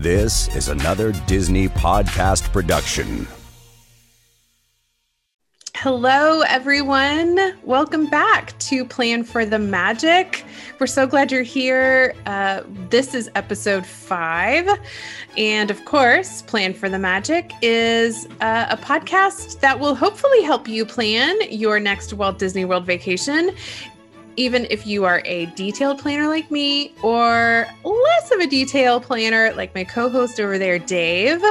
This is another Disney podcast production. Hello, everyone. Welcome back to Plan for the Magic. We're so glad you're here. Uh, this is episode five. And of course, Plan for the Magic is uh, a podcast that will hopefully help you plan your next Walt Disney World vacation even if you are a detailed planner like me or less of a detail planner like my co host over there, Dave.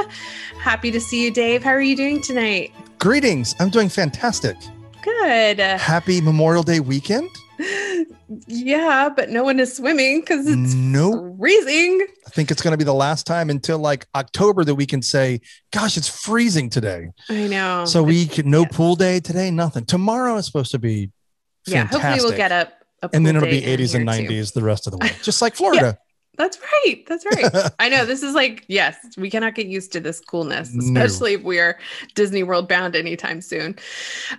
Happy to see you, Dave. How are you doing tonight? Greetings. I'm doing fantastic. Good. Happy Memorial Day weekend. Yeah, but no one is swimming because it's Nope. freezing. I think it's going to be the last time until like October that we can say, gosh, it's freezing today. I know. so we can, no yes. pool day today, nothing. Tomorrow is supposed to be yeah, fantastic. hopefully we'll get up. A and then it'll be 80s and here, too. 90s the rest of the way, just like Florida. That's right. That's right. I know this is like, yes, we cannot get used to this coolness, No. especially if we are Disney World bound anytime soon.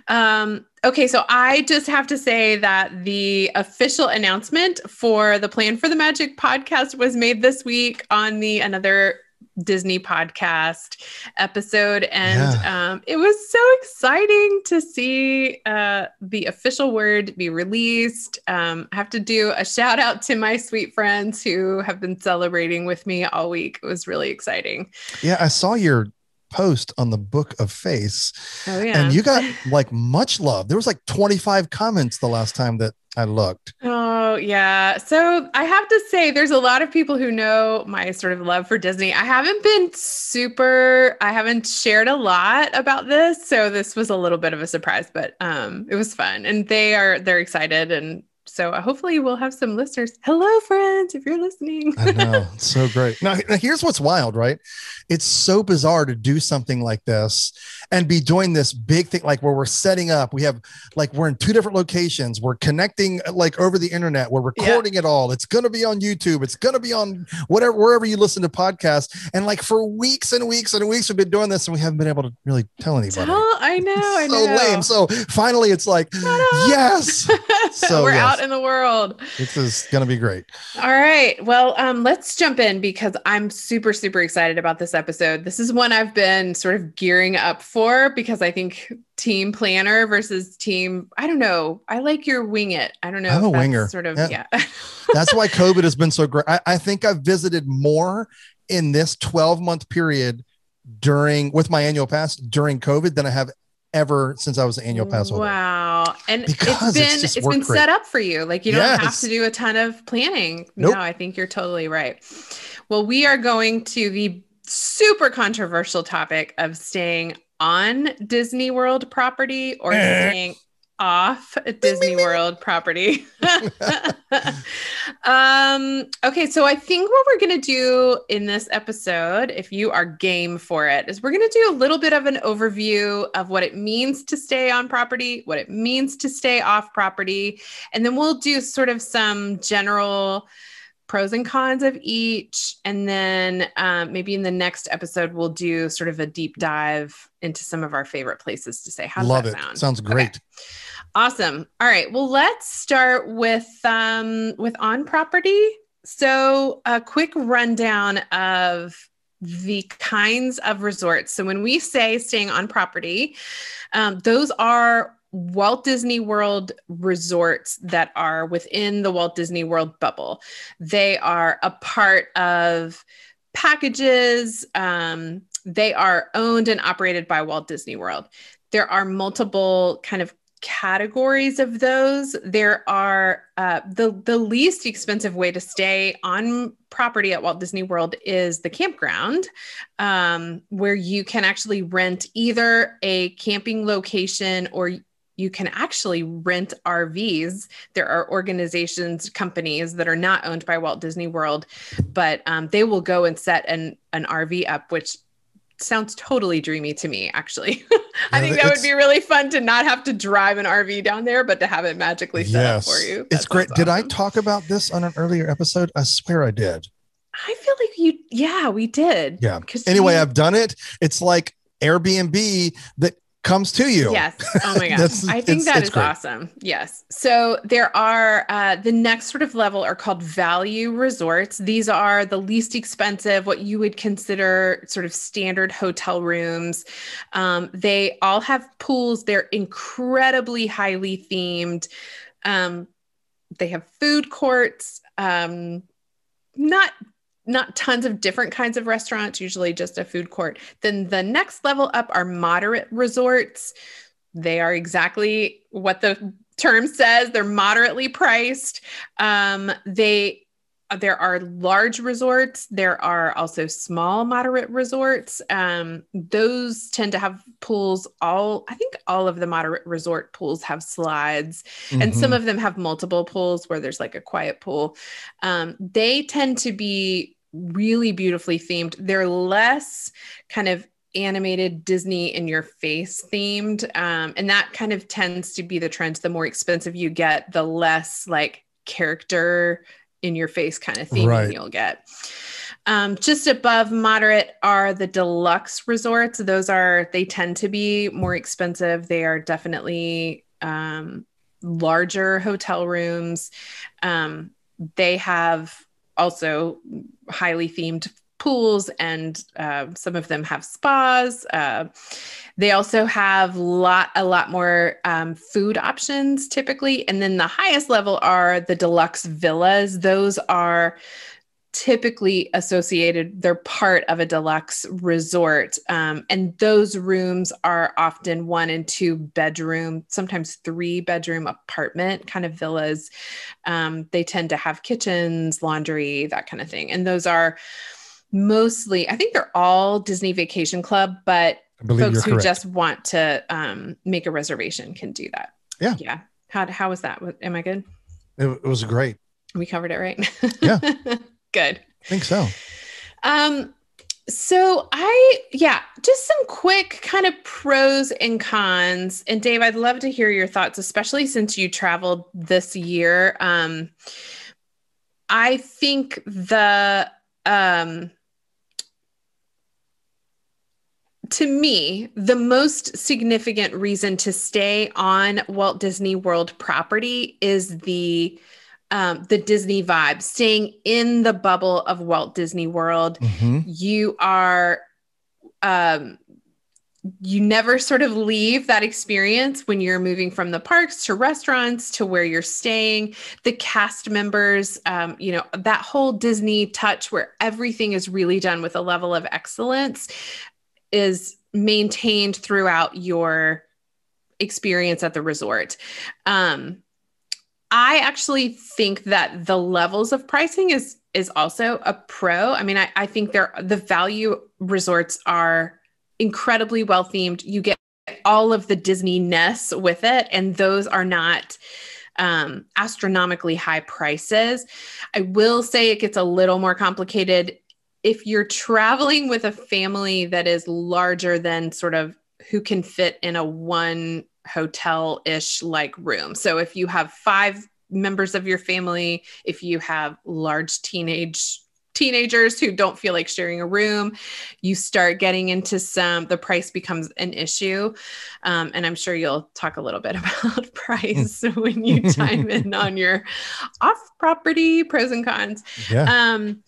Um, okay, so I just have to say that the official announcement for the Plan for the Magic podcast was made this week on the another Disney podcast episode. And um, it was so exciting to see uh, the official word be released. Um, I have to do a shout out to my sweet friends who have been celebrating with me all week. It was really exciting. yeah, I saw your post on the book of face Oh, yeah. and you got like much love. There was like 25 comments the last time that I looked. Oh, yeah. So I have to say, there's a lot of people who know my sort of love for Disney. I haven't been super, I haven't shared a lot about this. So this was a little bit of a surprise, but um, it was fun. And they are, they're excited. And so uh, hopefully we'll have some listeners. Hello, friends, if you're listening. I know. It's so great. Now, here's what's wild, right? It's so bizarre to do something like this and be doing this big thing, like where we're setting up. We have, like, we're in two different locations. We're connecting, uh, like, over the internet. We're recording it all. It's going to be on YouTube. It's going to be on whatever, wherever you listen to podcasts. And, like, for weeks and weeks and weeks, we've been doing this and we haven't been able to really tell anybody. Tell- I know, I know. so lame. So finally, it's like, yes, So, we're yes. out in the world. this is going to be great. All right. Well, um, let's jump in because I'm super, super excited about this episode. This is one I've been sort of gearing up for because I think team planner versus team, I don't know. I like your wing it. I don't know. I'm if a that's winger. Sort of, Yeah. yeah. That's why COVID has been so great. I, I think I've visited more in this 12 month period during with my annual pass during COVID than I have ever since I was an annual pass holder. Wow. And Because it's it's been it's worked been great. set up for you. Like you don't have to do a ton of planning. Nope. No, I think you're totally right. Well, we are going to the super controversial topic of staying on Disney World property or Eh. staying off a Disney World property. um okay, so I think what we're going to do in this episode if you are game for it is we're going to do a little bit of an overview of what it means to stay on property, what it means to stay off property, and then we'll do sort of some general pros and cons of each. And then um, maybe in the next episode, we'll do sort of a deep dive into some of our favorite places to say. How Love that it. sound? Sounds Okay. great. Awesome. All right. Well, let's start with um, with on property. So, a quick rundown of the kinds of resorts. So, when we say staying on property, um, those are Walt Disney World resorts that are within the Walt Disney World bubble. They are a part of packages. Um, they are owned and operated by Walt Disney World. There are multiple kind of categories of those. There are uh, the the least expensive way to stay on property at Walt Disney World is the campground, um, where you can actually rent either a camping location or you can actually rent RVs. There are organizations, companies that are not owned by Walt Disney World, but um, they will go and set an an RV up, which sounds totally dreamy to me. Actually, I think that would be really fun to not have to drive an RV down there, but to have it magically set Yes. up for you. It's great. sounds Did I talk about this on an earlier episode? I swear I did. I feel like you. Yeah, we did. Yeah. Anyway, you- I've done it. It's like Airbnb that comes to you. Yes. Oh my gosh. I think that is great. awesome. Yes. So there are uh, the next sort of level are called value resorts. These are the least expensive, what you would consider sort of standard hotel rooms. Um, they all have pools. They're incredibly highly themed. Um, they have food courts. Um, not not tons of different kinds of restaurants, usually just a food court. Then the next level up are moderate resorts. They are exactly what the term says. They're moderately priced. Um, they there are large resorts. There are also small moderate resorts. Um, those tend to have pools. All I think all of the moderate resort pools have slides and some Mhm. of them have multiple pools where there's like a quiet pool. Um, they tend to be really beautifully themed. They're less kind of animated Disney in your face themed. Um, and that kind of tends to be the trend. The more expensive you get, the less like character in your face kind of theming Right. you'll get. Um, just above moderate are the deluxe resorts. Those are, they tend to be more expensive. They are definitely um, larger hotel rooms. Um, they have also highly themed pools and uh, some of them have spas. Uh, they also have lot a lot more um, food options typically, and then the highest level are the deluxe villas. Those are typically associated they're part of a deluxe resort um, and those rooms are often one and two bedroom sometimes three bedroom apartment kind of villas um, they tend to have kitchens laundry that kind of thing and those are mostly i think they're all disney vacation club but folks who correct. just want to um, make a reservation can do that Yeah. yeah how, how was that am i good it, it was great. we covered it right Yeah. good I think so. um, so I, yeah, just some quick kind of pros and cons. And Dave, I'd love to hear your thoughts, especially since you traveled this year. Um, I think the, um, to me, the most significant reason to stay on Walt Disney World property is the um, the Disney vibe, staying in the bubble of Walt Disney World. Mhm. You are, um, you never sort of leave that experience when you're moving from the parks to restaurants to where you're staying. The cast members, um, you know, that whole Disney touch where everything is really done with a level of excellence is maintained throughout your experience at the resort. Um, I actually think that the levels of pricing is is also a pro. I mean, I, I think they're the value resorts are incredibly well themed. You get all of the Disney ness with it, and those are not um, astronomically high prices. I will say it gets a little more complicated if you're traveling with a family that is larger than sort of who can fit in a one hotel ish like room. So if you have five members of your family, if you have large teenage teenagers who don't feel like sharing a room, you start getting into some, the price becomes an issue. Um, and I'm sure you'll talk a little bit about price when you chime in on your off property pros and cons. Yeah. Um,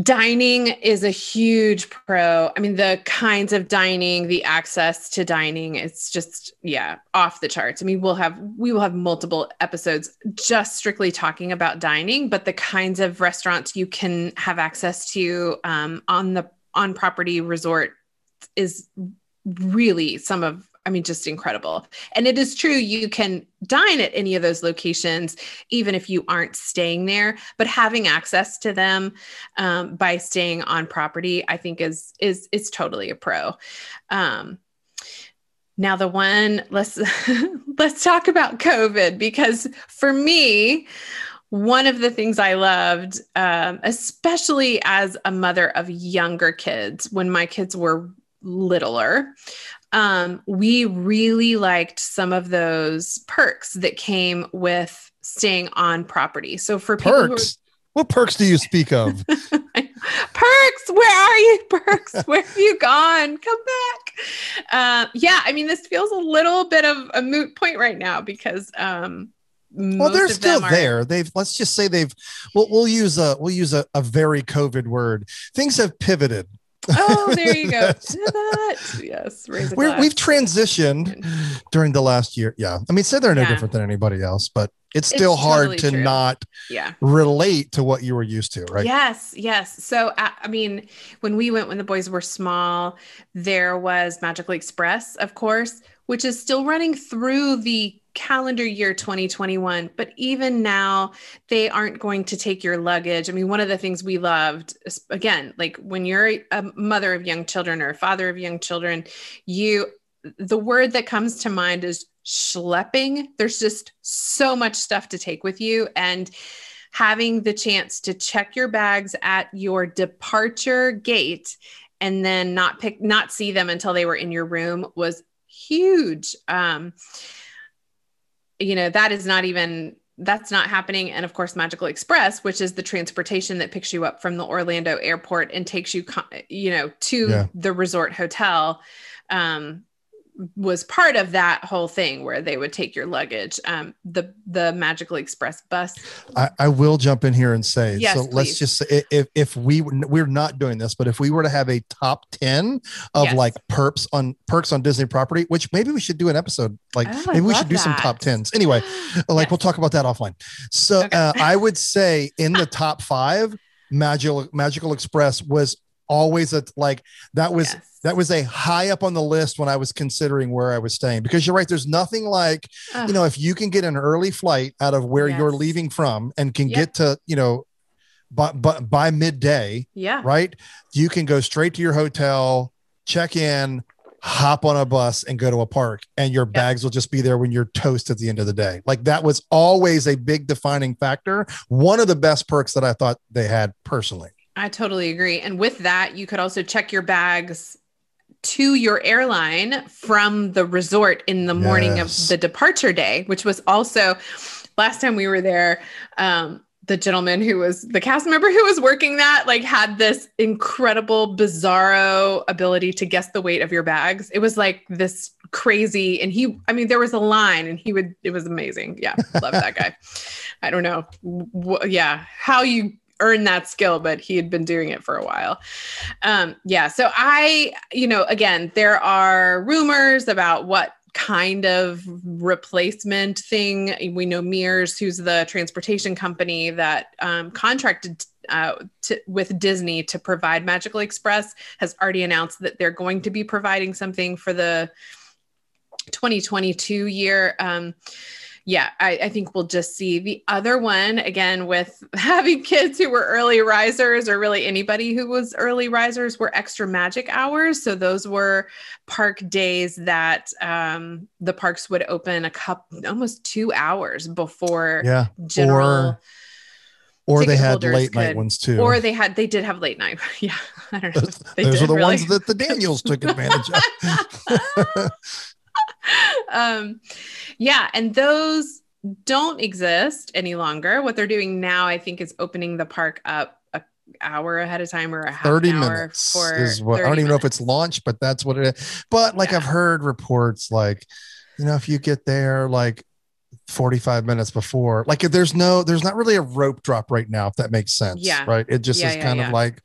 dining is a huge pro. I mean, the kinds of dining, the access to dining, it's just, yeah, off the charts. I mean, we'll have, we will have multiple episodes just strictly talking about dining, but the kinds of restaurants you can have access to um, on the on property resort is really some of I mean, just incredible. And it is true, you can dine at any of those locations, even if you aren't staying there. But having access to them um, by staying on property, I think is is is totally a pro. Um, now, the one let's let's talk about COVID because for me, one of the things I loved, um, especially as a mother of younger kids, when my kids were littler, um, we really liked some of those perks that came with staying on property. So for people are- Perks. What perks do you speak of? Perks, where are you? Perks, where have you gone? Come back. uh, yeah, I mean, this feels a little bit of a moot point right now because um, well they're still are- there they've let's just say they've we'll, we'll use a we'll use a, a very covid word things have pivoted Oh, there you go. Yes, raise a We're, glass. we've transitioned during the last year yeah i mean say they're no Yeah. different than anybody else but it's It's still hard totally to true. not Yeah. relate to what you were used to right Yes, yes. So, I mean, when we went when the boys were small, there was Magical Express, of course, which is still running through the calendar year 2021. But even now, they aren't going to take your luggage. I mean, one of the things we loved, again, like when you're a mother of young children or a father of young children, you, the word that comes to mind is schlepping. There's just so much stuff to take with you. And having the chance to check your bags at your departure gate and then not pick not see them until they were in your room was huge um you know that is not even that's not happening and of course magical express which is the transportation that picks you up from the orlando airport and takes you you know to Yeah. the resort hotel um was part of that whole thing where they would take your luggage um the the magical express bus I, I will jump in here and say Yes, so let's just say if if we we're not doing this but if we were to have a top 10 of Yes. like perks on perks on disney property which maybe we should do an episode like Oh, maybe we should do some top 10s anyway like Yes. we'll talk about that offline so Okay. uh, i would say in the top five magical magical express was always a like that was Yes. That was a high up on the list when i was considering where i was staying. Because you're right there's nothing like Ugh. you know if you can get an early flight out of where you're leaving from and can Yep. get to you know by, by, by midday yeah. right? You can go straight to your hotel check in hop on a bus and go to a park and your bags will just be there when you're toast at the end of the day. Like that was always a big defining factor one of the best perks that i thought they had personally. I totally agree. And with that, you could also check your bags to your airline from the resort in the morning Yes. of the departure day, which was also last time we were there. Um, the gentleman who was the cast member who was working that like had this incredible bizarro ability to guess the weight of your bags it was like this crazy and he i mean there was a line and he would it was amazing yeah love that guy i don't know wh- yeah how you earn that skill but he had been doing it for a while. Um yeah so i you know again there are rumors about what kind of replacement thing. We know mears who's the transportation company that um, contracted uh, to, with disney to provide magical express has already announced that they're going to be providing something for the 2022 year. Um, yeah, I, I think we'll just see the other one again with having kids who were early risers, or really anybody who was early risers, were extra magic hours. So those were park days that um, the parks would open a cup almost two hours before yeah general, or they had late night ones too or they had they did have late night. yeah, I don't know. those, those are the really. ones that the daniels took advantage of um, yeah, and those don't exist any longer. What they're doing now, I think, is opening the park up a hour ahead of time or a half 30 an hour minutes for is what I don't even know if it's launched, but that's what it is. But like Yeah. I've heard reports like, you know, if you get there like 45 minutes before, like if there's no, there's not really a rope drop right now, if that makes sense. Yeah. Right. It just Yeah, is yeah, kind of like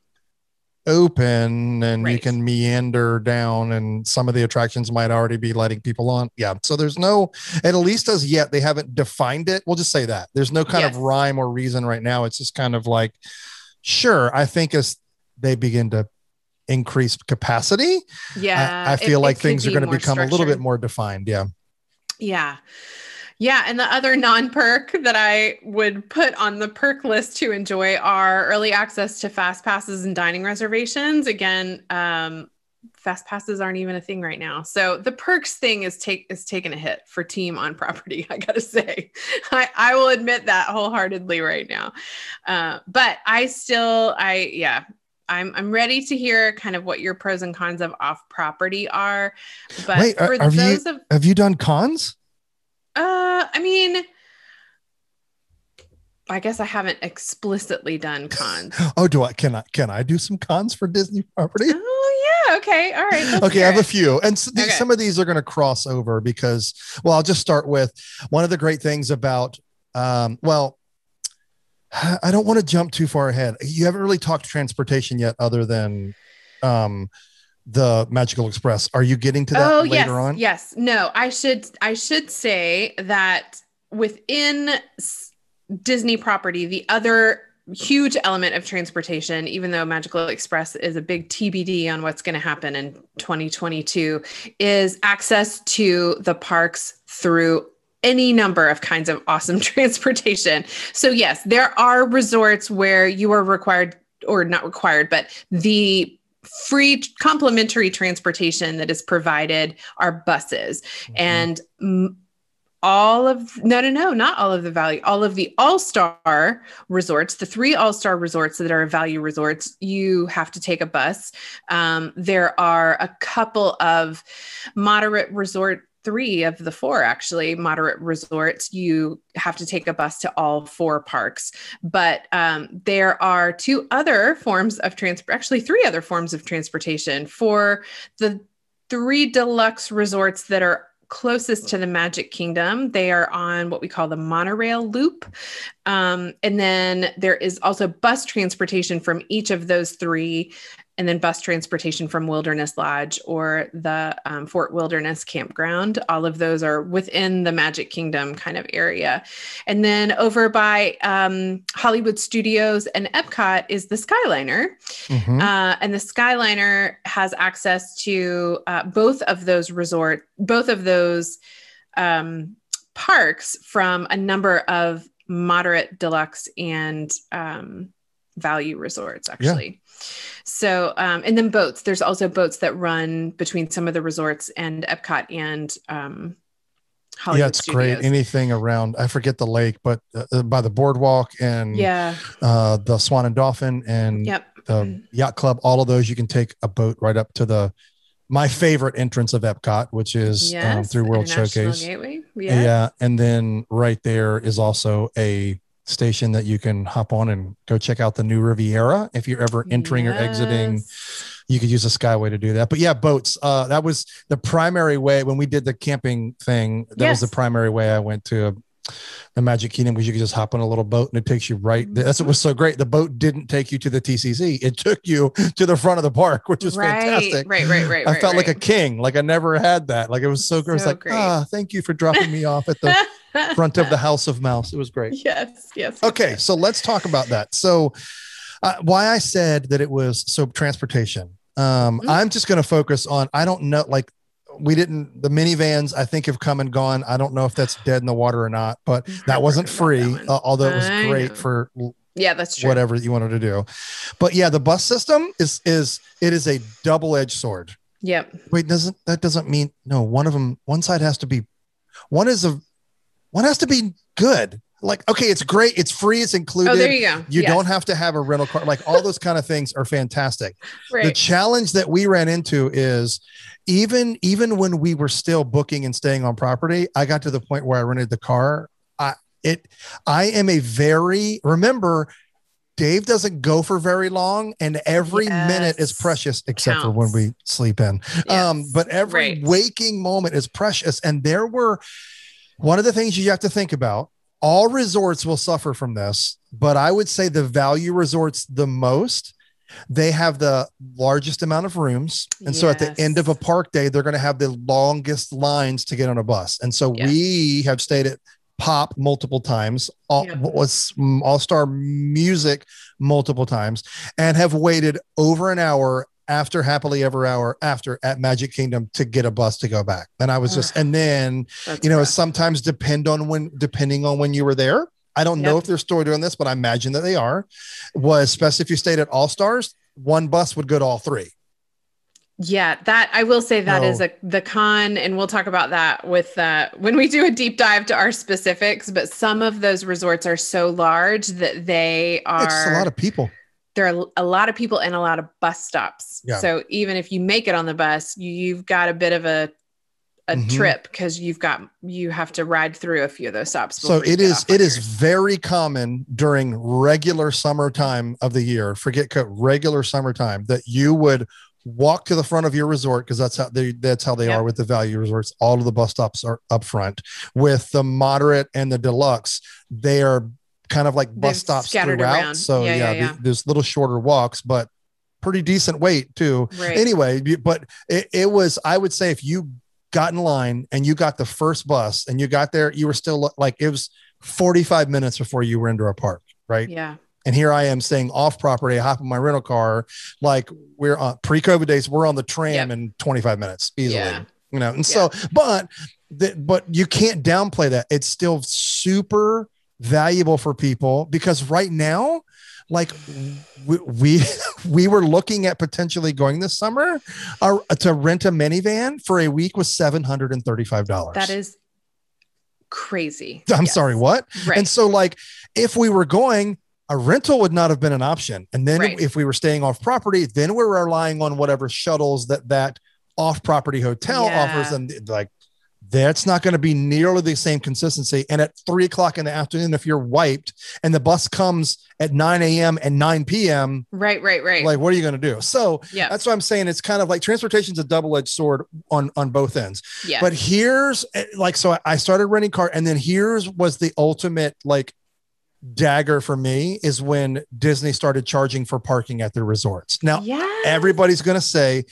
open and you can meander down and some of the attractions might already be letting people on. Yeah. So there's no, at least as yet, they haven't defined it. We'll just say that there's no kind Yes. of rhyme or reason right now. It's just kind of like, sure, I think as they begin to increase capacity, Yeah, I, I feel it like could things are going to become a little bit more defined. Yeah. Yeah. Yeah. And the other non perk that I would put on the perk list to enjoy are early access to fast passes and dining reservations. Again, um, fast passes aren't even a thing right now. So the perks thing is take is taking a hit for team on property. I gotta say, I, I will admit that wholeheartedly right now. Uh, but I still, I yeah, I'm I'm ready to hear kind of what your pros and cons of off property are. But Wait, are- for have you- of Have you done cons? Uh, I mean, I guess I haven't explicitly done cons. Oh, do I? Can I? Can I do some cons for Disney property? oh yeah, Okay. All right. okay, I have a few, and s- these, Okay. some of these are going to cross over because, well, I'll just start with one of the great things about, um, well, I don't want to jump too far ahead. You haven't really talked transportation yet, other than um, the Magical Express. Are you getting to that oh later yes on? yes no i should i should say that within disney property the other huge element of transportation even though magical express is a big tbd on what's going to happen in 2022 is access to the parks through any number of kinds of awesome transportation so yes there are resorts where you are required or not required but the free complimentary transportation that is provided are buses Mm-hmm. and mm, all of no no no not all of the value all of the all-star resorts the three all-star resorts that are value resorts you have to take a bus um, there are a couple of moderate resort three of the four actually moderate resorts you have to take a bus to all four parks. But um, there are two other forms of transport actually three other forms of transportation for the three deluxe resorts that are closest to the magic kingdom. They are on what we call the monorail loop. Um, and then there is also bus transportation from each of those three and then bus transportation from Wilderness Lodge or the um, Fort Wilderness Campground. All of those are within the Magic Kingdom kind of area. And then over by um, Hollywood Studios and Epcot is the Skyliner. Mhm. Uh, and the Skyliner has access to uh, both of those resort, both of those um, parks from a number of moderate, deluxe, and um, value resorts. Actually, so um, and then boats. There's also boats that run between some of the resorts and Epcot and um, Hollywood yeah, it's great. Anything around, I forget the lake, but uh, uh, by the boardwalk and yeah. uh, the Swan and Dolphin and Yep. the yacht club, all of those, you can take a boat right up to the my favorite entrance of Epcot, which is um, through World Showcase. Gateway. Yeah. Yeah. and then right there is also a station that you can hop on and go check out the new Riviera. If you're ever entering or exiting, you could use a skyway to do that. But yeah, boats. Uh, that was the primary way when we did the camping thing. That was the primary way I went to the Magic Kingdom because you could just hop on a little boat and it takes you right. That's what was so great. The boat didn't take you to the TTC; it took you to the front of the park, which was right, fantastic. Right, right, right, I right, felt like a king. Like I never had that. Like it was so great. It's So like, ah, thank you for dropping me off at the front of the House of Mouse. It was great. Yes, yes. Okay, so let's talk about that. So, uh, why I said that it was so transportation. Um, Mhm. I'm just going to focus on. I don't know, like we didn't. The minivans I think have come and gone. I don't know if that's dead in the water or not, but that wasn't free. that uh, although it was I great know. for Yeah, that's true. whatever you wanted to do. But yeah, the bus system is is it is a double edged sword. Yep. Wait, doesn't that doesn't mean no? One of them, one side has to be, one is a, one has to be good. Like okay, it's great, it's free, it's included. Oh, there you go. You Yes. don't have to have a rental car. Like all those kind of things are fantastic. The challenge that we ran into is even even when we were still booking and staying on property, I got to the point where I rented the car. I it I am a very remember Dave doesn't go for very long and every minute is precious except for when we sleep in. Um but every Right. waking moment is precious and there were one of the things you have to think about all resorts will suffer from this, but I would say the value resorts the most. They have the largest amount of rooms. And so at the end of a park day, they're going to have the longest lines to get on a bus. And so Yes. we have stayed at Pop multiple times, all, was All Star Music multiple times, and have waited over an hour after Happily Ever Hour after at Magic Kingdom to get a bus to go back. And I was just, and then That's you know, rough. sometimes depend on when, depending on when you were there. I don't know if they're still doing this, but I imagine that they are. Was especially if you stayed at All Stars, one bus would go to all three. Yeah, that I will say that is No. a the con, and we'll talk about that with uh, when we do a deep dive to our specifics. But some of those resorts are so large that they are It's a lot of people. There are a lot of people and a lot of bus stops. Yeah. So even if you make it on the bus, you, you've got a bit of a a Mhm. trip because you've got you have to ride through a few of those stops. So it is it is very common during regular summertime of the year. Forget regular summertime that you would walk to the front of your resort because that's how they that's how they Yep. are with the value resorts. All of the bus stops are up front. With the moderate and the deluxe, they are kind of like bus They're stops scattered throughout. around. So Yeah, yeah, yeah, the- yeah. there's little shorter walks, but pretty decent wait too. Right. Anyway, but it, it was I would say if you got in line and you got the first bus and you got there, you were still like it was 45 minutes before you were into our park, right? yeah. And here I am staying off property. I hop in my rental car. Like we're on pre-COVID days, we're on the tram Yep. in 25 minutes easily. Yeah. You know, and so, but but you can't downplay that. It's still super valuable for people because right now, like we we, we were looking at potentially going this summer uh, to rent a minivan for a week was seven hundred and thirty-five dollars. That is crazy. I'm Yes. sorry, what? Right. And so, like, if we were going, a rental would not have been an option. And then Right. if we were staying off property, then we're relying on whatever shuttles that that off property hotel Yeah. offers. And like, that's not going to be nearly the same consistency. And at three o'clock in the afternoon, if you're wiped and the bus comes at 9 a.m. and 9 p.m., right, right, right. like, what are you going to do? So yeah. that's what I'm saying. It's kind of like transportation's a double edged sword on, on both ends. yeah. But here's eh, like, so I- I started renting car, and then here's was the ultimate like dagger for me is when Disney started charging for parking at their resorts. Now, yeah. everybody's going to say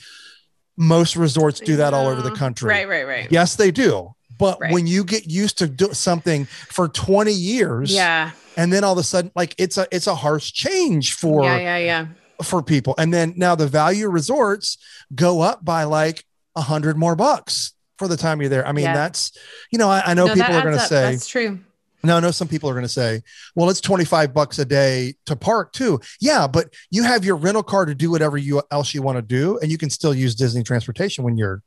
most resorts do that all over the country. Right, right, right. Yes, they do. But Right. when you get used to do something for 20 years, Yeah. and then all of a sudden, like it's a it's a harsh change for yeah, yeah, yeah. for people. And then now the value resorts go up by like a hundred more bucks for the time you're there. I mean, Yeah. that's, you know, I, I know No, people are going to say, that's true. No, know some people are going to say, well, it's 25 bucks a day to park too. Yeah. But you have your rental car to do whatever you else you want to do. And you can still use Disney transportation when you're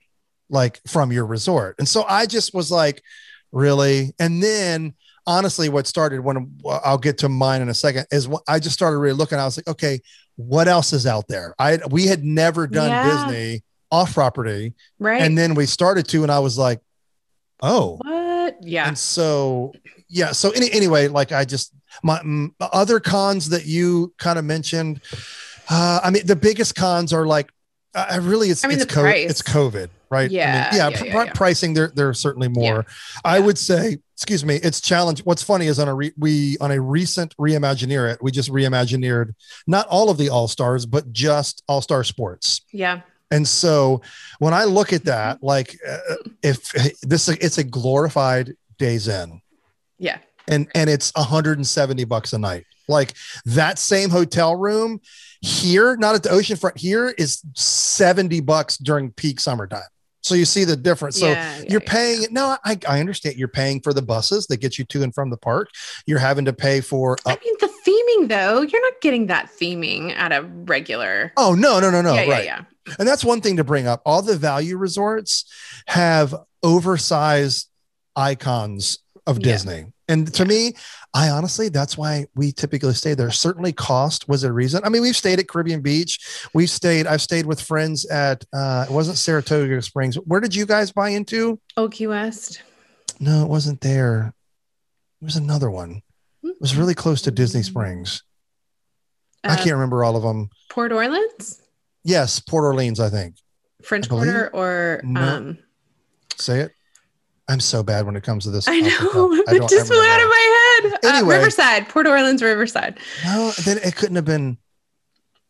like from your resort. And so I just was like, really? And then honestly, what started when I'll get to mine in a second is what I just started really looking. I was like, okay, what else is out there? I we had never done Yeah. Disney off property, Right. and then we started to, and I was like, oh, what? Yeah. and so yeah. So any, anyway, like I just my other cons that you kind of mentioned. Uh, I mean, the biggest cons are like, I I really, it's I mean, it's co- it's COVID, right? I Yeah, mean, yeah, yeah, pr- yeah, yeah. pricing there there are certainly more. I would say, excuse me, it's challenge. What's funny is on a re- we on a recent reimagineer it, we just reimagineered not all of the all stars, but just all star sports. yeah. And so when I look at that, like uh, if this it's a glorified Days Inn Yeah. and and it's 170 bucks a night. Like that same hotel room here, not at the oceanfront here is 70 bucks during peak summertime. So you see the difference. So yeah, yeah, you're paying yeah. no, I, I understand you're paying for the buses that get you to and from the park. You're having to pay for I mean, the theming though, you're not getting that theming at a regular. Oh no, no, no, no. yeah, right. yeah, yeah. And that's one thing to bring up. All the value resorts have oversized icons of Yeah. Disney. And to me, I honestly, that's why we typically stay there. Certainly cost was a reason. I mean, we've stayed at Caribbean Beach. We've stayed, I've stayed with friends at, uh, it wasn't Saratoga Springs. Where did you guys buy into? Key West. No, it wasn't there. It was another one. It was really close to Disney Springs. I Uh, can't remember all of them. Port Orleans, Yes, Port Orleans, I think. French I Quarter, or No. um, Say it. I'm so bad when it comes to this. I off the top. know it don't just flew out of my head. Uh, Riverside, Port Orleans, Riverside. No, then it couldn't have been.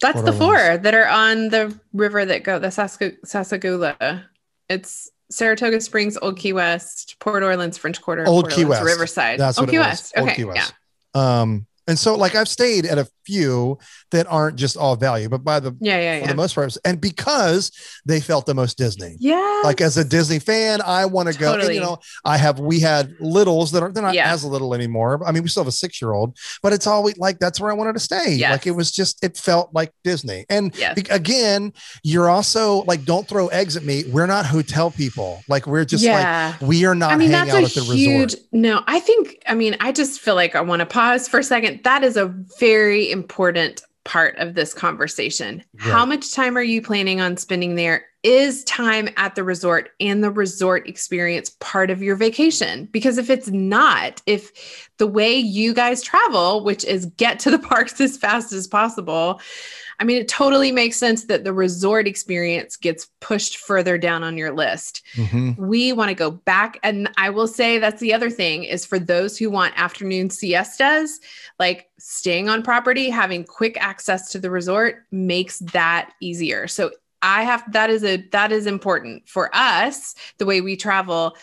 That's Port the four that are on the river that go the Sask- Sasagula. It's Saratoga Springs, Old Key West, Port Orleans, French Quarter, Old Port Key Orleans, West. Riverside. That's Old what Key it was. West. Old Okay, Key yeah. Um, and so like I've stayed at a few that aren't just all value, but by the Yeah, yeah, for yeah. the most part, and because they felt the most Disney. yeah. Like as a Disney fan, I want to go. And, you know, I have we had littles that are they're not Yeah. as little anymore. I mean, we still have a six year old, but it's always like that's where I wanted to stay. Yes. Like it was just it felt like Disney. And Yes. again, you're also like, don't throw eggs at me. We're not hotel people. Like we're just yeah. like we are not I mean, hanging that's out a at the huge resort. no. I think, I mean, I just feel like I want to pause for a second. That is a very important part of this conversation. How much time are you planning on spending there is time at the resort and the resort experience part of your vacation? Because if it's not, if the way you guys travel, which is get to the parks as fast as possible, I mean, it totally makes sense that the resort experience gets pushed further down on your list. Mm-hmm. We want to go back. And I will say that's the other thing is for those who want afternoon siestas, like staying on property, having quick access to the resort makes that easier. So I have that is a that is important for us, the way we travel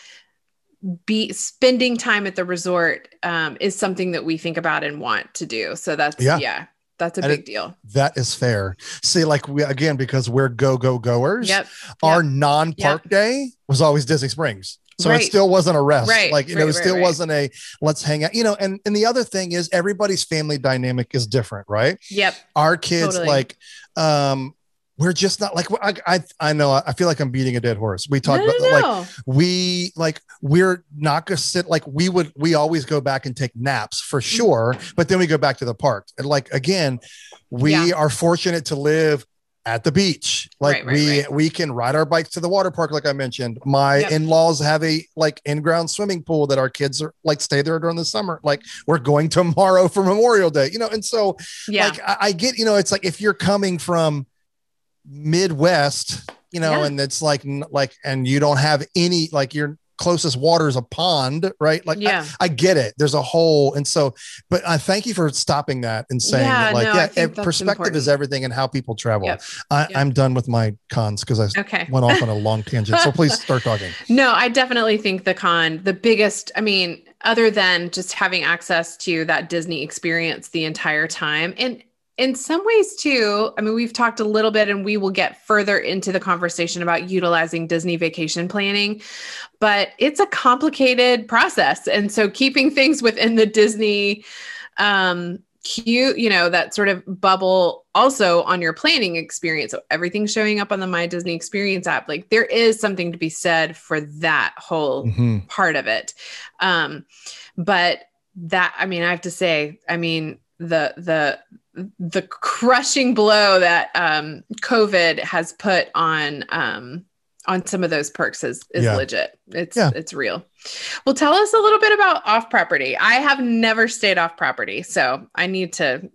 be spending time at the resort um, is something that we think about and want to do. So that's yeah, yeah that's a and big it, deal. That is fair. See, like we again, because we're go go goers. Yep. Our yep. non park yep. day was always Disney Springs. So right. it still wasn't a rest. Right. Like, you right, know, it still wasn't a let's hang out, you know, and, and the other thing is everybody's family dynamic is different, right? Yep. Our kids, totally. like, um, we're just not like I, I I know I feel like I'm beating a dead horse. We talk no, about no, like we like we're not gonna sit like we would we always go back and take naps for mm-hmm. sure, but then we go back to the park. And like again, we yeah. are fortunate to live at the beach. Like right, right, we right. we can ride our bikes to the water park, like I mentioned. My yep. in-laws have a like in-ground swimming pool that our kids are like stay there during the summer. Like we're going tomorrow for Memorial Day, you know. And so yeah. like I, I get, you know, it's like if you're coming from Midwest, you know, yeah. and it's like like and you don't have any like your closest water is a pond, right? Like yeah. I, I, get it. There's a whole and so but I thank you for stopping that and saying yeah, that like no, yeah, perspective important. is everything and how people travel. Yep. I, am done with my cons because I okay. went off on a long tangent. So please start talking. No, I definitely think the con, the biggest, I mean, other than just having access to that Disney experience the entire time. And in some ways too i mean we've talked a little bit and we will get further into the conversation about utilizing disney vacation planning but it's a complicated process. And so keeping things within the disney um cute you know that sort of bubble also on your planning experience. So everything's showing up on the my disney experience app. Like there is something to be said for that whole mm-hmm. part of it. Um but that i mean i have to say i mean the the the crushing blow that um, COVID has put on um, on some of those perks is is yeah. legit. It's yeah. it's real. Well, tell us a little bit about off property. I have never stayed off property, so I need to.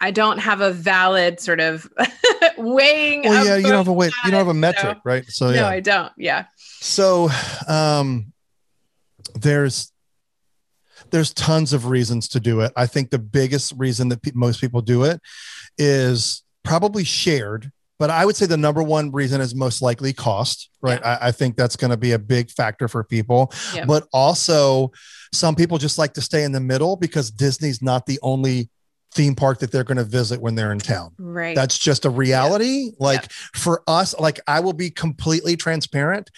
I don't have a valid sort of weighing. Well, yeah, you don't have a weight. You don't have a metric, so, right? So yeah, no, I don't. Yeah. So, um, there's there's tons of reasons to do it. I think the biggest reason that pe- most people do it is probably shared, but I would say the number one reason is most likely cost, right? Yeah. I, I, think that's going to be a big factor for people, yeah. but also some people just like to stay in the middle because Disney's not the only theme park that they're going to visit when they're in town. Right. That's just a reality. Like for us, like I will be completely transparent.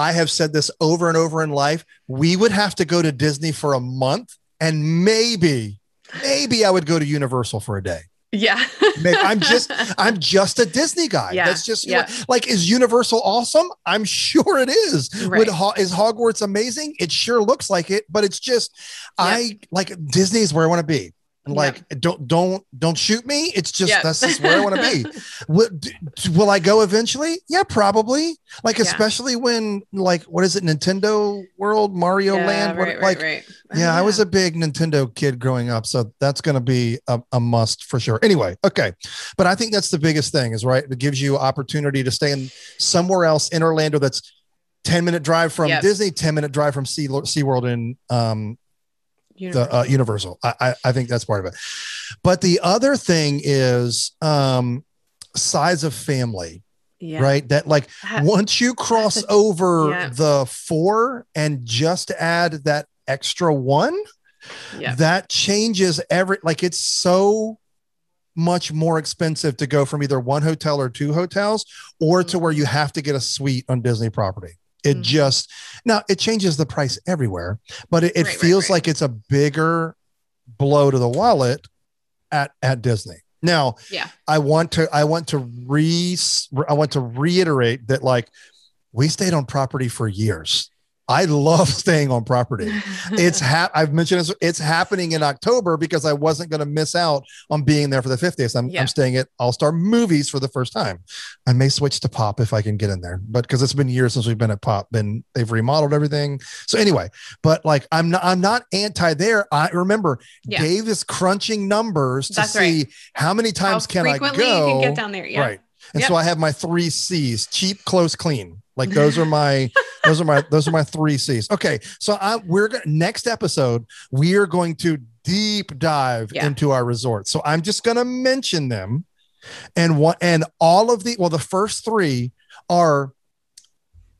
I have said this over and over in life. We would have to go to Disney for a month and maybe, maybe I would go to Universal for a day. Yeah. I'm just I'm just a Disney guy. Yeah. That's just yeah. like is Universal awesome? I'm sure it is. Right. Would, is Hogwarts amazing? It sure looks like it, but it's just yep. I like Disney is where I want to be like yep. don't don't don't shoot me. It's just that's just where i want to be. Will, will i go eventually? Yeah probably. Like yeah. especially when like what is it nintendo world mario yeah, land? Right, what, like right, yeah, i was a big nintendo kid growing up so that's going to be a, a, must for sure. Anyway okay. But i think that's the biggest thing is right it gives you opportunity to stay in somewhere else in orlando that's 10 minute drive from yep. disney 10 minute drive from sea SeaWorld in um Universal. the uh, Universal. I, I, I think that's part of it. But the other thing is um, size of family. Yeah. Right. That like that, once you cross over yeah. the four and just add that extra one, yeah. that changes every like it's so much more expensive to go from either one hotel or two hotels or to where you have to get a suite on Disney property. It mm-hmm. just now it changes the price everywhere, but it, it right, feels right, right. like it's a bigger blow to the wallet at at Disney. Now, yeah, I want to I want to re I want to reiterate that like we stayed on property for years. I love staying on property. It's ha- I've mentioned this, it's happening in October because I wasn't going to miss out on being there for the 50th. I'm, Yeah. I'm staying at All Star Movies for the first time. I may switch to Pop if I can get in there, but because it's been years since we've been at Pop, and they've remodeled everything. So anyway, but like I'm not I'm not anti there. I remember Yeah. Dave is crunching numbers to That's see right. how many times How can I go. you can get down there. Yeah. Right. And Yep. so I have my three C's: cheap, close, clean. Like those are my those are my those are my three C's. Okay, so I we're gonna next episode we are going to deep dive Yeah. into our resort. So I'm just gonna mention them, and what and all of the well the first three are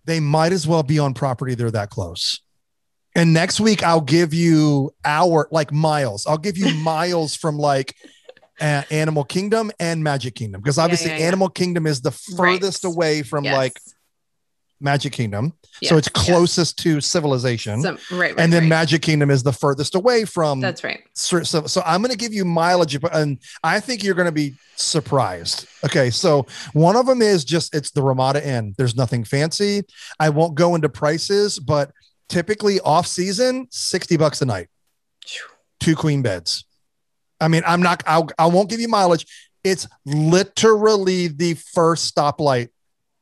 they might as well be on property. They're that close. And next week I'll give you our like miles. I'll give you miles from like uh, Animal Kingdom and Magic Kingdom because obviously yeah, yeah. Animal Kingdom is the Right. furthest away from Yes. like Magic Kingdom, Yes, so it's yes. closest to civilization. Some- right, right. and then right. Magic Kingdom is the furthest away from. That's right. so, so, so I'm going to give you mileage, but- and I think you're going to be surprised. Okay, so one of them is just it's the Ramada Inn. There's nothing fancy. I won't go into prices, but typically off season, sixty bucks a night two queen beds. I mean, I'm not, I'll, I won't give you mileage. It's literally the first stoplight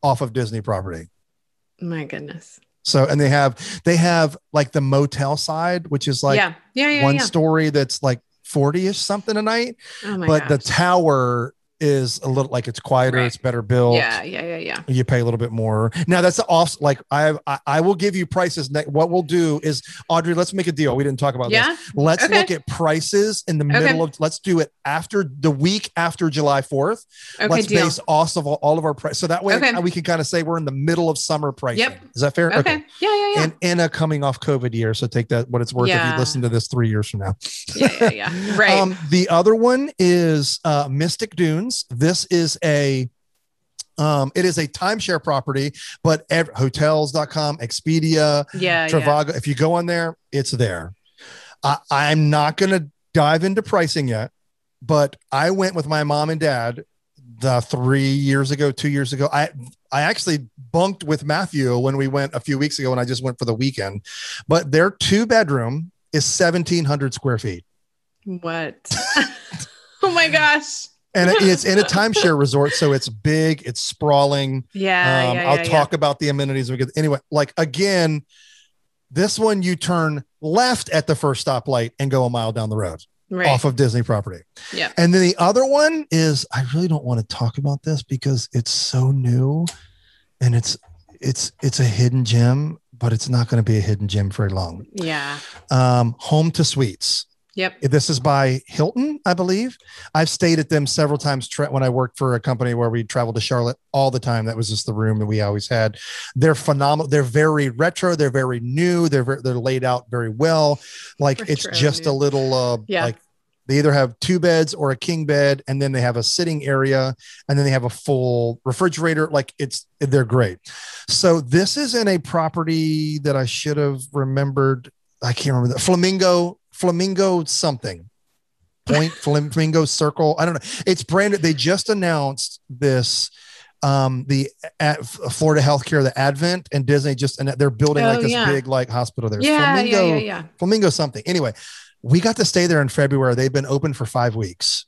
off of Disney property. My goodness. So, and they have, they have like the motel side, which is like yeah. Yeah. Yeah. one yeah. story that's like 40 ish something a night, Oh my but the tower is a little like it's quieter, Right. it's better built. Yeah. Yeah. Yeah. Yeah. you pay a little bit more. Now that's the off. Like I, I, I will give you prices. Ne- what we'll do is Audrey, let's make a deal. We didn't talk about this. Yeah. Let's Okay. look at prices in the Okay. middle of. Let's do it after the week after July Fourth. Okay. let's deal. base off of all, all of our price, so that way Okay. we can kind of say we're in the middle of summer pricing. Yep. Is that fair? Okay. Yeah. Yeah. Yeah. And in a coming off COVID year, so take that what it's worth if you listen to this three years from now. yeah. Yeah. Yeah. Right. Um, the other one is uh, Mystic This is a um, it is a timeshare property, but ev- hotels.com, Expedia, yeah. yeah. If you go on there, it's there. I, I'm not going to dive into pricing yet, but I went with my mom and dad the three years ago, two years ago. I I actually bunked with Matthew when we went a few weeks ago, and I just went for the weekend. But their two bedroom is 1,700 square feet. What? oh my gosh. And it's in a timeshare resort, so it's big, it's sprawling. Yeah. Um, yeah, I'll yeah, talk about the amenities. get anyway. Like again, this one you turn left at the first stoplight and go a mile down the road Right. off of Disney property. Yeah. And then the other one is I really don't want to talk about this because it's so new, and it's it's it's a hidden gem, but it's not going to be a hidden gem for long. Yeah. Um, Home2 Suites. Yep. This is by Hilton, I believe. I've stayed at them several times tra- when I worked for a company where we traveled to Charlotte all the time. That was just the room that we always had. They're phenomenal. They're very retro. They're very new. They're very, they're laid out very well. Like it's Retro just a little uh, Yeah. like they either have two beds or a king bed, and then they have a sitting area, and then they have a full refrigerator. Like it's they're great. So this is in a property that I should have remembered. I can't remember the Flamingo, Flamingo something. Point Flamingo Circle. I don't know. It's branded. They just announced this. Um, the at Florida Healthcare, the Advent, and Disney just and they're building Oh, like this yeah. big like hospital there. Yeah, Flamingo, yeah. Yeah. Yeah. Flamingo something. Anyway, we got to stay there in February. They've been open for five weeks.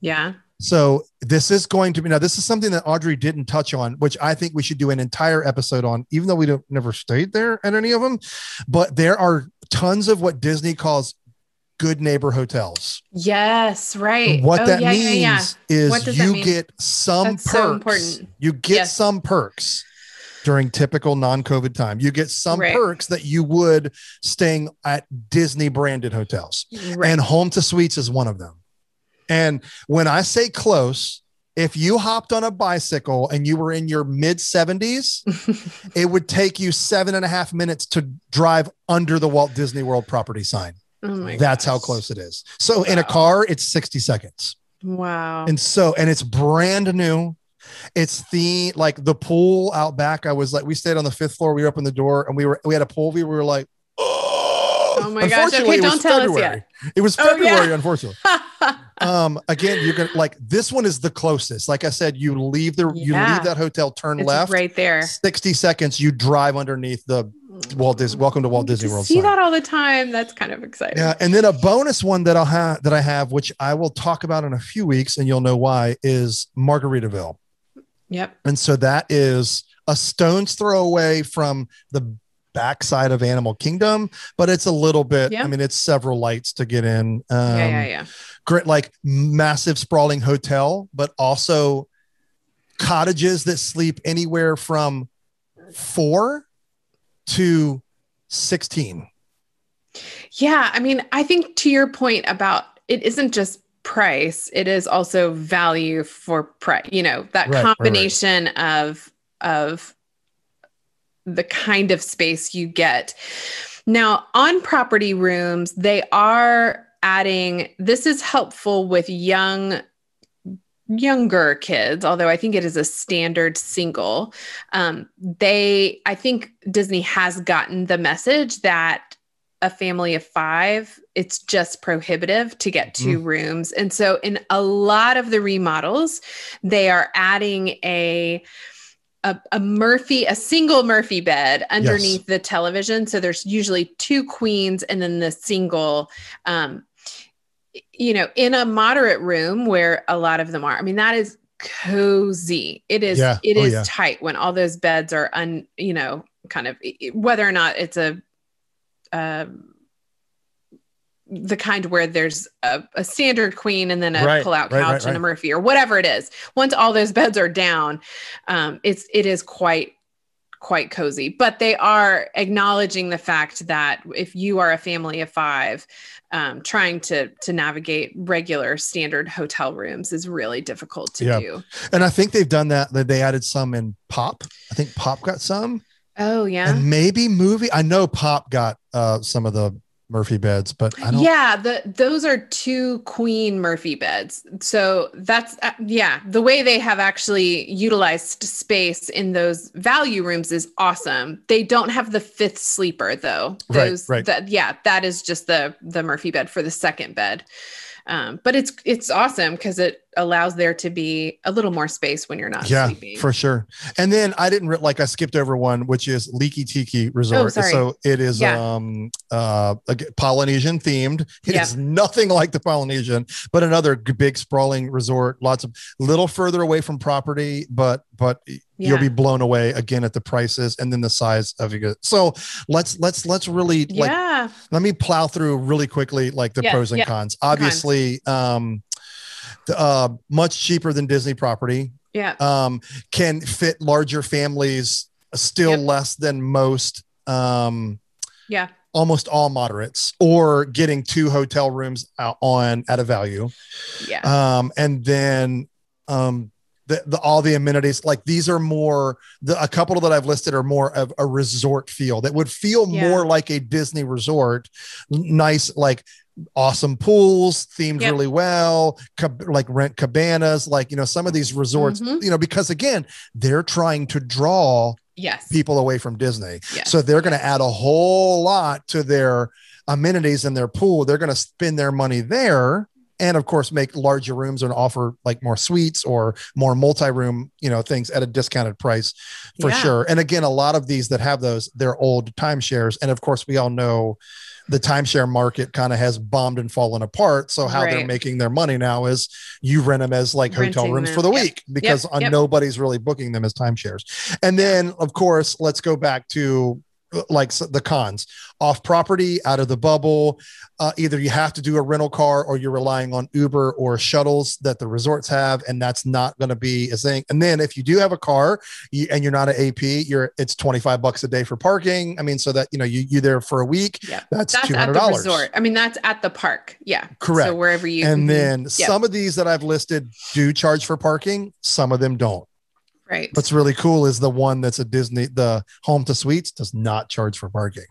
Yeah. So this is going to be now. This is something that Audrey didn't touch on, which I think we should do an entire episode on, even though we don't never stayed there at any of them. But there are tons of what Disney calls good neighbor hotels. Yes. Right. What Oh, that yeah, means yeah, yeah. is What does that you mean? get some That's perks. so important. You get Yes. some perks during typical non-COVID time. You get some Right. perks that you would staying at Disney branded hotels. Right. And Home2 Suites is one of them. And when I say close, if you hopped on a bicycle and you were in your mid 70s, it would take you seven and a half minutes to drive under the Walt Disney World property sign. Oh my That's how close it is. So in a car, it's 60 seconds. Wow. And so, and it's brand new. It's the like the pool out back. I was like, we stayed on the fifth floor. We opened the door and we were, we had a pool view. We were like, oh, Oh my gosh. Okay, it was don't tell us February. It was Oh, yeah. February, unfortunately. Um, again, you're gonna like this one is the closest. Like I said, you leave the you leave that hotel, turn it's left, right there. 60 seconds, you drive underneath the Walt Disney. Welcome to Walt Disney World. See sign. that all the time. That's kind of exciting. Yeah, and then a bonus one that I'll have that I have, which I will talk about in a few weeks, and you'll know why, is Margaritaville. Yep. And so that is a stone's throw away from the backside of Animal Kingdom, but it's a little bit. Yeah. I mean, it's several lights to get in. Um, yeah, yeah, yeah. Great, like massive sprawling hotel, but also cottages that sleep anywhere from four to sixteen. Yeah, I mean, I think to your point about it isn't just price, it is also value for price. You know, that Right, right, right. combination of of the kind of space you get. Now, on property rooms, they are adding this is helpful with young younger kids although i think it is a standard single um, they i think disney has gotten the message that a family of five it's just prohibitive to get 2 rooms. And so in a lot of the remodels they are adding a a, a Murphy, a single Murphy bed underneath the television. So there's usually two queens and then the single, um, you know, in a moderate room where a lot of them are. I mean, that is cozy. It is, Yeah. it Oh, is yeah. tight when all those beds are un, you know, kind of whether or not it's a, um, the kind where there's a, a standard queen and then a Right, pull-out couch right, and a. Murphy or whatever it is. Once all those beds are down, um, it's it is quite quite cozy. But they are acknowledging the fact that if you are a family of five, um, trying to to navigate regular standard hotel rooms is really difficult to Yeah. do. And I think they've done that. That they added some in Pop. I think Pop got some, Oh yeah. and maybe Movie. I know Pop got uh, some of the Murphy beds, but I don't. Yeah, the those are two queen Murphy beds. So that's uh, yeah, the way they have actually utilized space in those value rooms is awesome. They don't have the fifth sleeper though. Right, Those right. that yeah, that is just the the Murphy bed for the second bed. Um, but it's it's awesome because it allows there to be a little more space when you're not yeah, sleeping. for sure. And then I didn't re- like I skipped over one, which is Leaky Tiki Resort. Oh. So it is Yeah. um uh Polynesian themed. It is Yeah. nothing like the Polynesian, but another big sprawling resort. Lots of little further away from property, but but you'll be blown away again at the prices and then the size of it. So let's let's let's really like yeah. let me plow through really quickly like the Yeah, pros and yeah. cons. Obviously, um the, uh much cheaper than Disney property Yeah. um, can fit larger families still Yep. less than most um, Yeah. almost all moderates or getting two hotel rooms out on at a value Yeah. um, and then um, the, the all the amenities like these are more the a couple that I've listed are more of a resort feel that would feel Yeah. more like a Disney resort nice like awesome pools themed Yep. really well cab- like rent cabanas like you know some of these resorts Mhm. you know because again they're trying to draw yes. people away from Disney Yes. so they're going to add a whole lot to their amenities and their pool. They're going to spend their money there and of course make larger rooms and offer like more suites or more multi-room, you know, things at a discounted price for Yeah. sure. And again, a lot of these that have those, they're old timeshares. And of course, we all know the timeshare market kind of has bombed and fallen apart. So how they're making their money now is you rent them as like hotel rooms them. for the Yep. week because uh, yep. nobody's really booking them as timeshares. And then, of course, let's go back to like the cons off property, out of the bubble. Uh, either you have to do a rental car or you're relying on Uber or shuttles that the resorts have, and that's not going to be a thing. And then if you do have a car you, and you're not an AP, you're it's 25 bucks a day for parking. I mean, so that you know you you there for a week, Yeah. that's That's two at the resort. I mean, that's at the park. Yeah. Correct. So wherever you And then Yep. some of these that I've listed do charge for parking, some of them don't. Right. What's really cool is the one that's a Disney, the Home2 Suites does not charge for parking.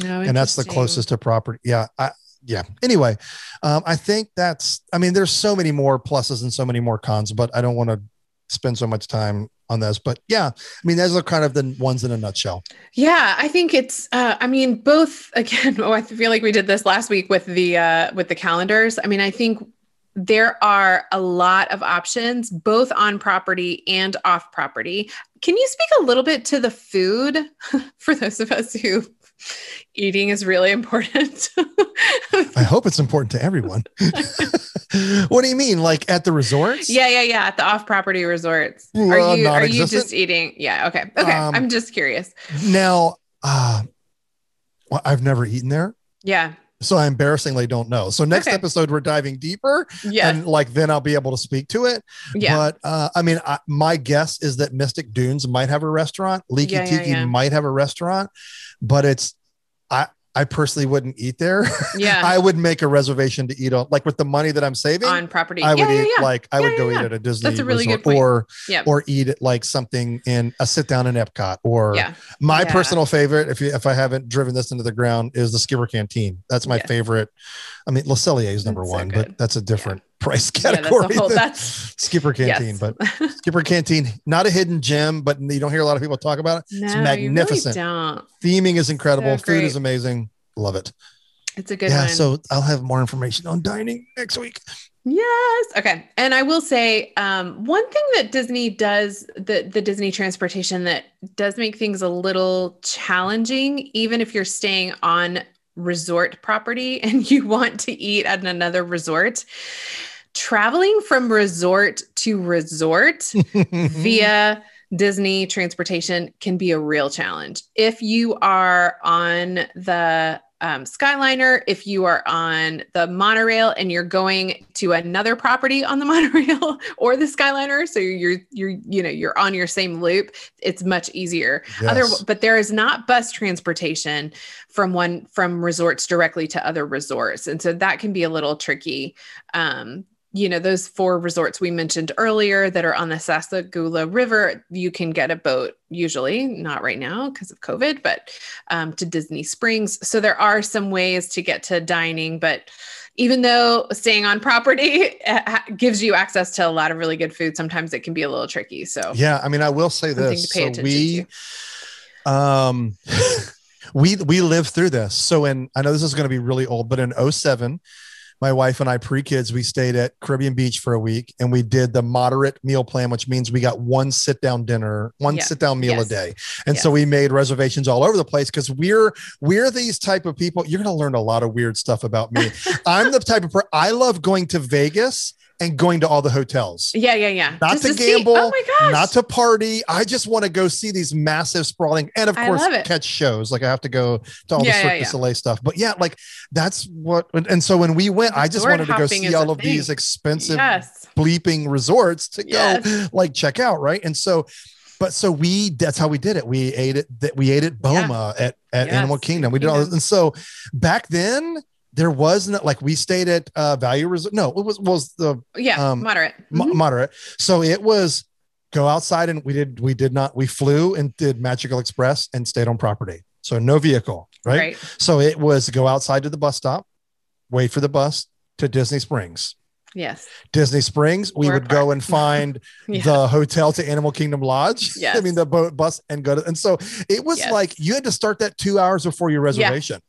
And that's the closest to property. Yeah. I, yeah. Anyway, um, I think that's, I mean, there's so many more pluses and so many more cons, but I don't want to spend so much time on this. But yeah, I mean, those are kind of the ones in a nutshell. Yeah, I think it's. Uh, I mean, both. Again, oh, I feel like we did this last week with the uh, with the calendars. I mean, I think there are a lot of options, both on property and off property. Can you speak a little bit to the food for those of us who eating is really important? I hope it's important to everyone. what do you mean? Like at the resorts? Yeah, yeah, yeah. At the off property resorts. Well, are you are you just eating? Yeah, okay. Okay. Um, I'm just curious. Now, uh, well, I've never eaten there. Yeah. So I embarrassingly don't know. So next Okay. episode, we're diving deeper Yeah. and like then I'll be able to speak to it. yeah. But uh, I mean, I, my guess is that Mystic Dunes might have a restaurant. Leaky Yeah, yeah, Tiki yeah. might have a restaurant, but it's I I personally wouldn't eat there. yeah. I would make a reservation to eat on like with the money that I'm saving. on property. I would yeah, eat yeah. like I would go eat at a Disney a really resort or or eat at like something in a sit down in Epcot or my personal favorite, if you, if I haven't driven this into the ground, is the Skipper Canteen. That's my favorite. I mean, Le Cellier is number That's one, good. but that's a different price Yeah, that's category. whole that's Skipper Canteen, yes. but Skipper Canteen, not a hidden gem, but you don't hear a lot of people talk about it. no, magnificent. You really don't. Theming is incredible. So Food is amazing. Love it. It's a good yeah. one. So I'll have more information on dining next week. Yes. Okay. And I will say um, one thing that Disney does, the the Disney transportation that does make things a little challenging, even if you're staying on resort property and you want to eat at another resort. Traveling from resort to resort via Disney transportation can be a real challenge. If you are on the um, Skyliner, if you are on the monorail and you're going to another property on the monorail or the Skyliner, so you're you're you know you're on your same loop, it's much easier. Other, but there is not bus transportation from one from resorts directly to other resorts, and so that can be a little tricky. Um, you know, those four resorts we mentioned earlier that are on the Sassagoula River, you can get a boat usually, not right now because of COVID, but um, to Disney Springs. So there are some ways to get to dining, but even though staying on property gives you access to a lot of really good food, sometimes it can be a little tricky. So Yeah, I mean, I will say this. So we, to. um, we we lived through this. So in I know this is going to be really old, but in 07, my wife and I pre kids, we stayed at Caribbean Beach for a week, and we did the moderate meal plan, which means we got one sit down dinner, one Yeah. sit down meal Yes. a day, and so we made reservations all over the place because we're we're these type of people. You're going to learn a lot of weird stuff about me. I'm the type of per- I love going to Vegas and going to all the hotels Yeah, yeah, yeah. not Just to see- oh gamble, oh my gosh. not to party. I just want to go see these massive sprawling, and of course catch shows. Like I have to go to all Yeah, the yeah, Cirque du yeah. Soleil stuff. But yeah, like that's what. And so when we went, I just wanted to go see all of these expensive yes. bleeping resorts to go like check out, right? And so. But so we that's how we did it. We ate it that we ate at Boma at, at Yes, Animal Kingdom. We did all this. And so back then there wasn't like we stayed at uh value resort. No, it was was the Yeah, Um, moderate. mo- Mhm. moderate. So it was go outside and we did we did not we flew and did Magical Express and stayed on property. So no vehicle, right? Right. So it was go outside to the bus stop, wait for the bus to Disney Springs. Yes. Disney Springs, we Or would go and find Yeah. the hotel to Animal Kingdom Lodge. Yes. I mean the boat bus and go to and so it was Yes. like you had to start that two hours before your reservation. it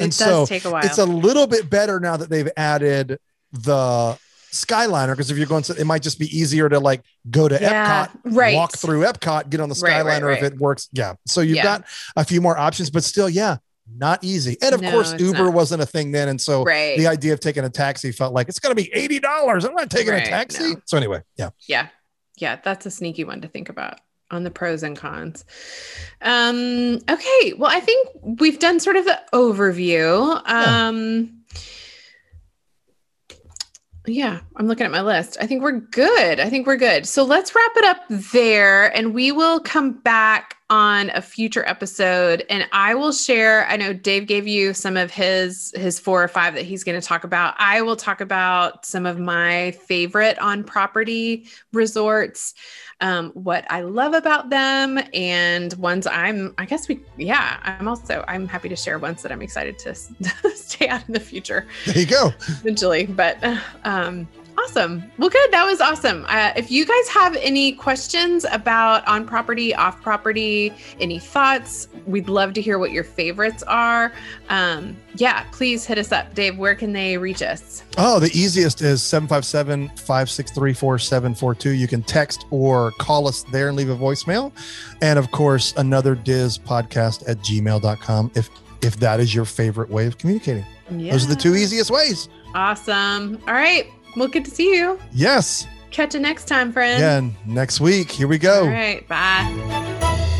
and does so take a while. It's a little bit better now that they've added the Skyliner because if you're going to, it might just be easier to like go to Yeah, Epcot, right. walk through Epcot, get on the Right, Skyliner right, if it works. Yeah. So you've Yeah. got a few more options, but still, yeah, not easy. And of No, course, Uber not. wasn't a thing then. And so right. the idea of taking a taxi felt like it's going to be $80. I'm not taking Right, a taxi. no. So anyway, yeah. yeah. Yeah. That's a sneaky one to think about on the pros and cons. Um, okay. Well, I think we've done sort of the overview. Um, yeah, I'm looking at my list. I think we're good. I think we're good. So let's wrap it up there and we will come back on a future episode and I will share I know Dave gave you some of his his four or five that he's going to talk about. I will talk about some of my favorite on property resorts um, what I love about them and ones I'm, I guess we, yeah, I'm also, I'm happy to share ones that I'm excited to stay out in the future There you go. eventually. But um, Awesome. Well, good. That was awesome. Uh, if you guys have any questions about on property, off property, any thoughts, we'd love to hear what your favorites are. Um, yeah, please hit us up. Dave, where can they reach us? Oh, the easiest is 757 563 4742. You can text or call us there and leave a voicemail. And of course, another Diz podcast at gmail.com if if that is your favorite way of communicating. Yeah. Those are the two easiest ways. Awesome. All right. Well, good to see you. Yes. Catch you next time, friend. Again, next week. Here we go. All right. Bye.